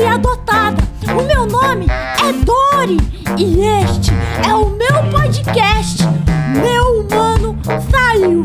fui adotada. O meu nome é Dori e este é o meu podcast. Meu humano saiu.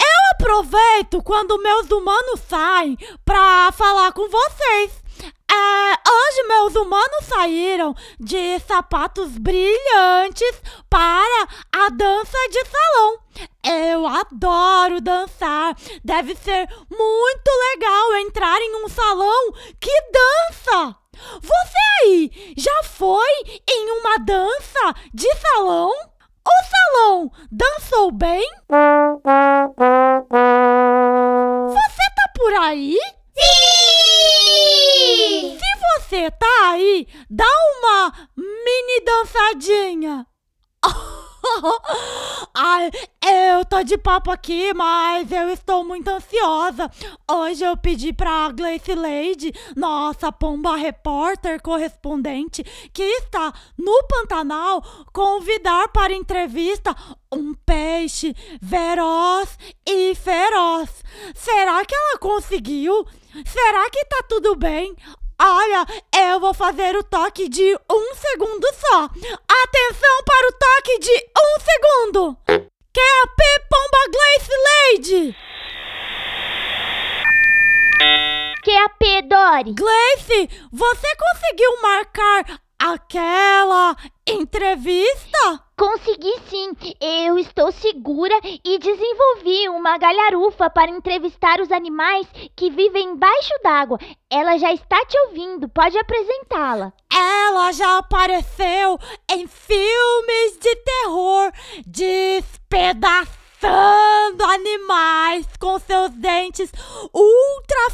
Eu aproveito quando meus humanos saem pra falar com vocês. É, hoje meus humanos saíram de sapatos brilhantes para a dança de salão. Eu adoro dançar. Deve ser muito legal entrar em um salão que dança. Você aí já foi em uma dança de salão? O salão dançou bem? Você tá por aí? Sim! Se você tá aí, dá uma mini dançadinha. Ai, eu tô de papo aqui, mas eu estou muito ansiosa. Hoje eu pedi pra Gleice Lady, nossa pomba repórter correspondente, que está no Pantanal, convidar para entrevista um peixe veroz e feroz. Será que ela conseguiu? Será que tá tudo bem? Olha, eu vou fazer o toque de um segundo só. Atenção para o toque de um segundo. QAP Pomba Glace Lady. QAP, Dori. Glace, você conseguiu marcar aquela entrevista? Consegui sim. Eu estou segura e desenvolvi uma galharufa para entrevistar os animais que vivem embaixo d'água. Ela já está te ouvindo, pode apresentá-la. Ela já apareceu em filmes de terror, despedaçando animais com seus dentes ultra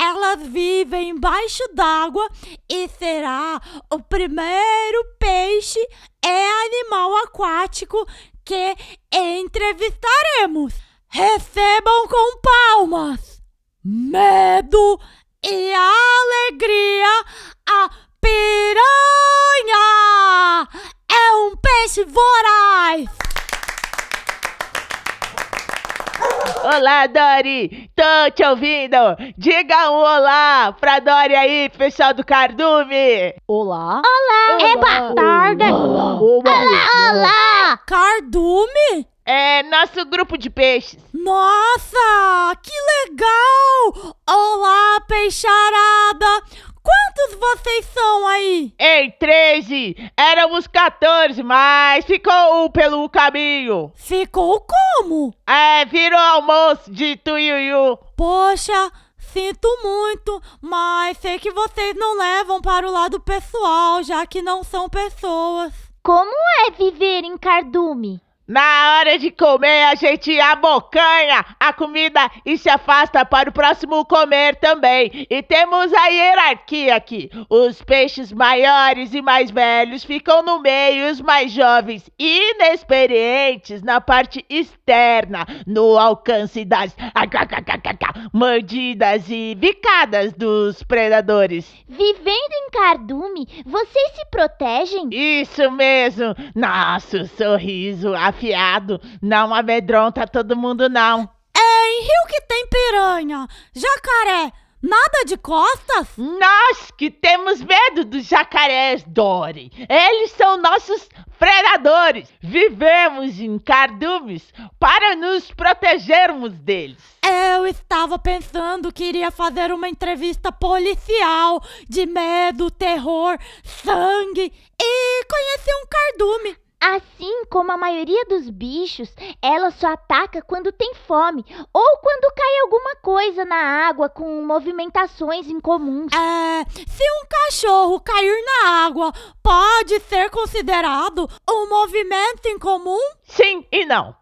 Elas vivem embaixo d'água e será o primeiro peixe e animal aquático que entrevistaremos. Recebam com palmas, medo e alegria Olá, Dori! Tô te ouvindo! Diga um olá pra Dori aí, pessoal do Cardume! Olá. Olá, é boa tarde. Olá. Olá, olá. Cardume? É nosso grupo de peixes. Nossa, que legal! Olá, peixarada! Quantos vocês são aí? Em 13, éramos 14, mas ficou um pelo caminho. Ficou como? É, virou almoço de tuiuiu. Poxa, sinto muito, mas sei que vocês não levam para o lado pessoal, já que não são pessoas. Como é viver em cardume? Na hora de comer, a gente abocanha a comida e se afasta para o próximo comer também. E temos a hierarquia aqui. Os peixes maiores e mais velhos ficam no meio, os mais jovens e inexperientes na parte externa, no alcance das mordidas e bicadas dos predadores. Vivendo em cardume, vocês se protegem? Isso mesmo! Nosso sorriso afiado não amedronta todo mundo, não. É em rio que tem piranha, jacaré, nada de costas? Nós que temos medo dos jacarés, Dory. Eles são nossos predadores. Vivemos em cardumes para nos protegermos deles. Eu estava pensando que iria fazer uma entrevista policial de medo, terror, sangue e conhecer um cardume. Assim como a maioria dos bichos, ela só ataca quando tem fome ou quando cai alguma coisa na água com movimentações incomuns. É, se um cachorro cair na água, pode ser considerado um movimento incomum? Sim e não.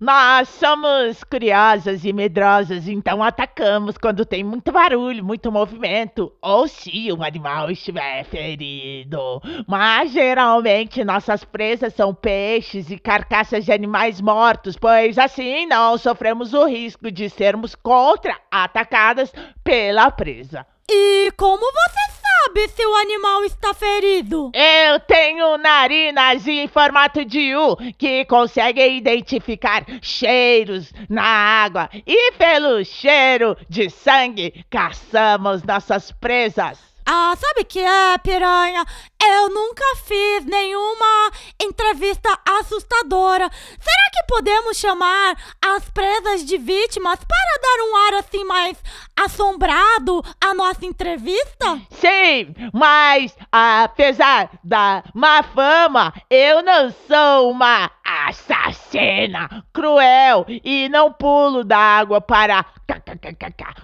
Nós somos curiosas e medrosas, então atacamos quando tem muito barulho, muito movimento, ou se o animal estiver ferido. Mas geralmente nossas presas são peixes e carcaças de animais mortos, pois assim não sofremos o risco de sermos contra-atacadas pela presa. E como você sabe se o animal está ferido? Eu tenho narinas em formato de U que conseguem identificar cheiros na água e pelo cheiro de sangue caçamos nossas presas. Ah, sabe o que é, piranha? Eu nunca fiz nenhuma entrevista assustadora. Será que podemos chamar as presas de vítimas para dar um ar assim mais assombrado à nossa entrevista? Sim, mas apesar da má fama, eu não sou uma assassina cruel e não pulo da água para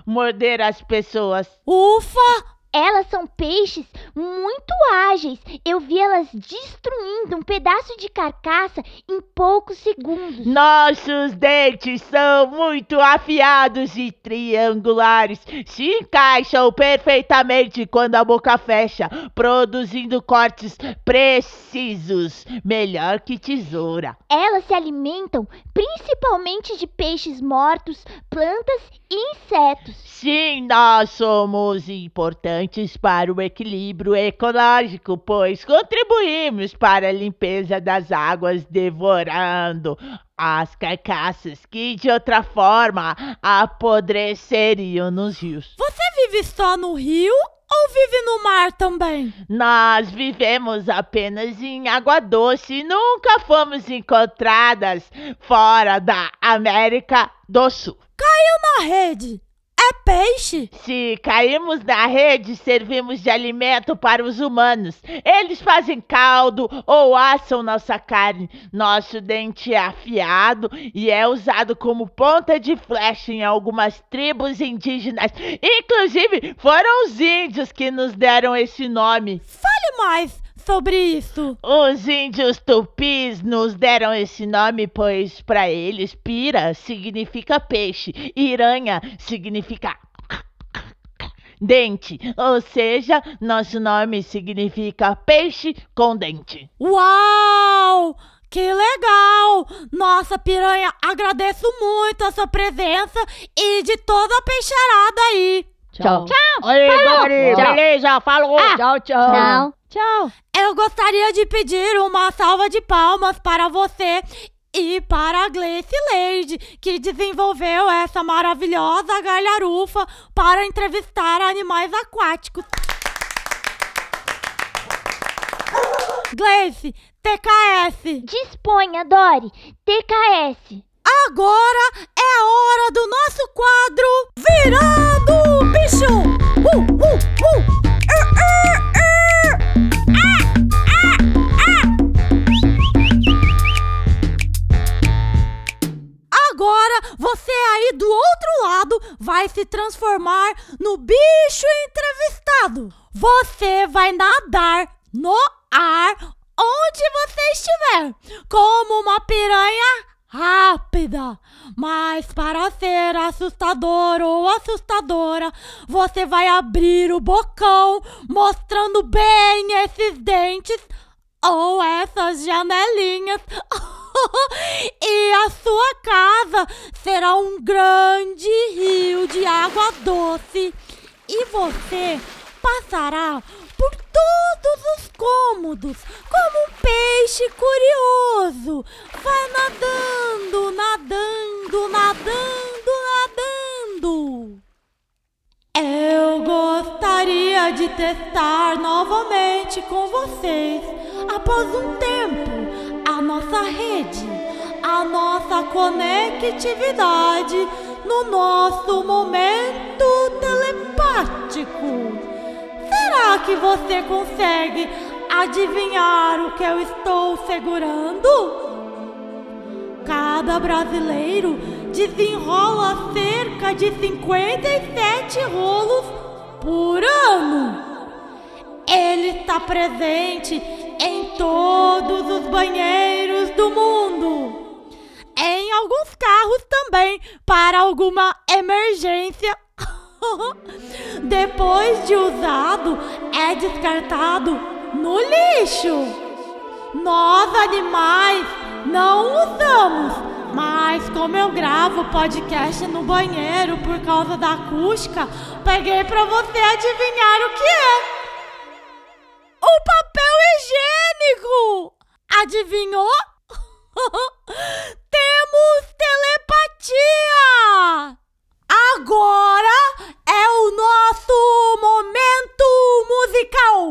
morder as pessoas. Ufa! Elas são peixes muito ágeis. Eu vi elas destruindo um pedaço de carcaça em poucos segundos. Nossos dentes são muito afiados e triangulares. Se encaixam perfeitamente quando a boca fecha, produzindo cortes precisos, melhor que tesoura. Elas se alimentam principalmente de peixes mortos, plantas e insetos. Sim, nós somos importantes para o equilíbrio ecológico, pois contribuímos para a limpeza das águas, devorando as carcaças que de outra forma apodreceriam nos rios. Você vive só no rio ou vive no mar também? Nós vivemos apenas em água doce e nunca fomos encontradas fora da América do Sul. Caiu na rede. É peixe? Se caímos na rede, servimos de alimento para os humanos. Eles fazem caldo ou assam nossa carne. Nosso dente é afiado e é usado como ponta de flecha em algumas tribos indígenas. Inclusive, foram os índios que nos deram esse nome. Fale mais sobre isso? Os índios tupis nos deram esse nome, pois para eles pira significa peixe, iranha significa dente, ou seja, nosso nome significa peixe com dente. Uau! Que legal! Nossa, piranha, agradeço muito a sua presença e de toda a peixarada aí. Tchau. Tchau! Oi, Falou. Dori, Tchau. beleza? Falou! Ah. Tchau, tchau. Tchau! Tchau! Eu gostaria de pedir uma salva de palmas para você e para a Gleice Lady, que desenvolveu essa maravilhosa galharufa para entrevistar animais aquáticos. Gleice, TKS, Disponha, Dori! TKS! agora é a hora do nosso quadro Virando o Bicho! Uh, uh, uh! Aí do outro lado vai se transformar no bicho entrevistado. Você vai nadar no ar onde você estiver, como uma piranha rápida. Mas para ser assustador ou assustadora, você vai abrir o bocão, mostrando bem esses dentes ou essas janelinhas. e a sua casa será um grande rio de água doce. E você passará por todos os cômodos, como um peixe curioso. Vai nadando, nadando, nadando, nadando. Eu gostaria de testar novamente com vocês, após um tempo, nossa rede, a nossa conectividade no nosso momento telepático. Será que você consegue adivinhar o que eu estou segurando? Cada brasileiro desenrola cerca de 57 rolos por ano. Ele está presente todos os banheiros do mundo. Em alguns carros também, para alguma emergência. Depois de usado, é descartado no lixo. Nós, animais, não usamos, mas como eu gravo podcast no banheiro por causa da acústica, peguei pra você adivinhar o que é. Adivinhou? Temos telepatia! Agora é o nosso momento musical.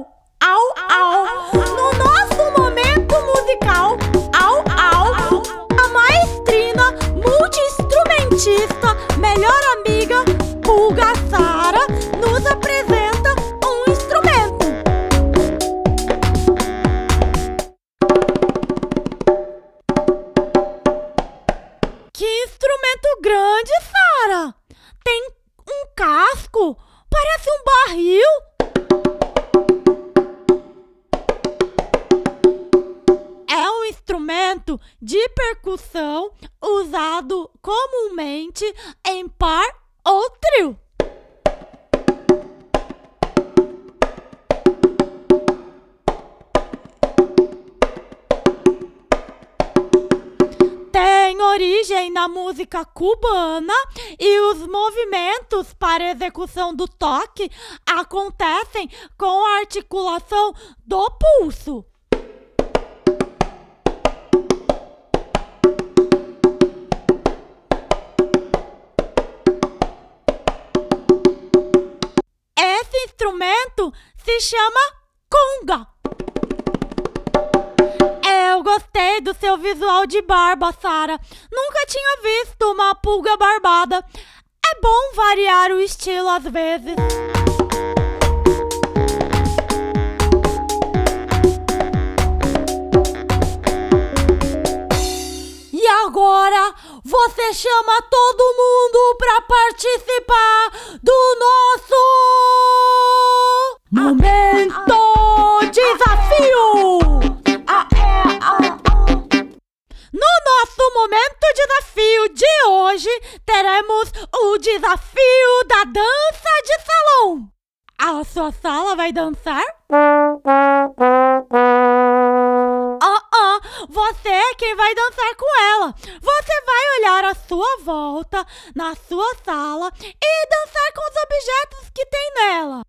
Au, au. No nosso momento musical, au, au, a maestrina, multi-instrumentista, melhor amiga, comumente em par ou trio. Tem origem na música cubana e os movimentos para execução do toque acontecem com a articulação do pulso. Chama conga. Eu gostei do seu visual de barba, Sara. Nunca tinha visto uma pulga barbada. É bom variar o estilo às vezes. E agora você chama todo mundo para participar do nosso momento desafio. No nosso momento desafio de hoje, teremos o desafio da dança de salão. A sua sala vai dançar? Ah, ah, você é quem vai dançar com ela. Você vai olhar à sua volta, na sua sala e dançar com os objetos que tem nela.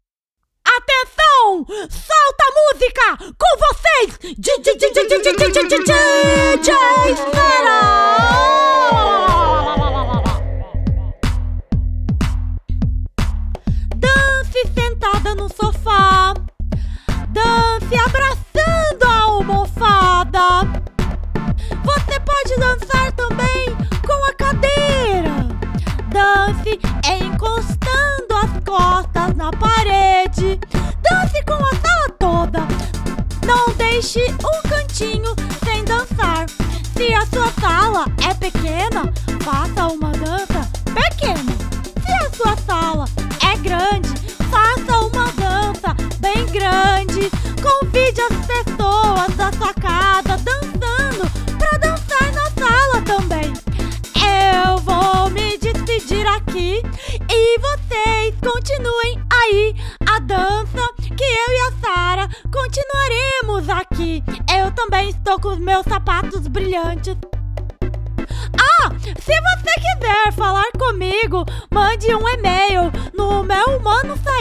Atenção! Solta a música! Com vocês! DJ Dance sentada no sofá. Dance abraçando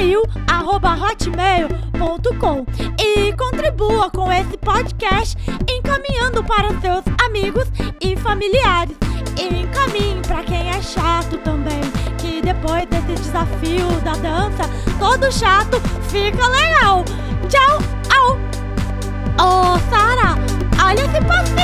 meumanosaiu@hotmail.com e contribua com esse podcast encaminhando para seus amigos e familiares. E encaminhe para quem é chato também, que depois desse desafio da dança, todo chato fica legal. Tchau, au. Ô, Sara, olha esse passinho.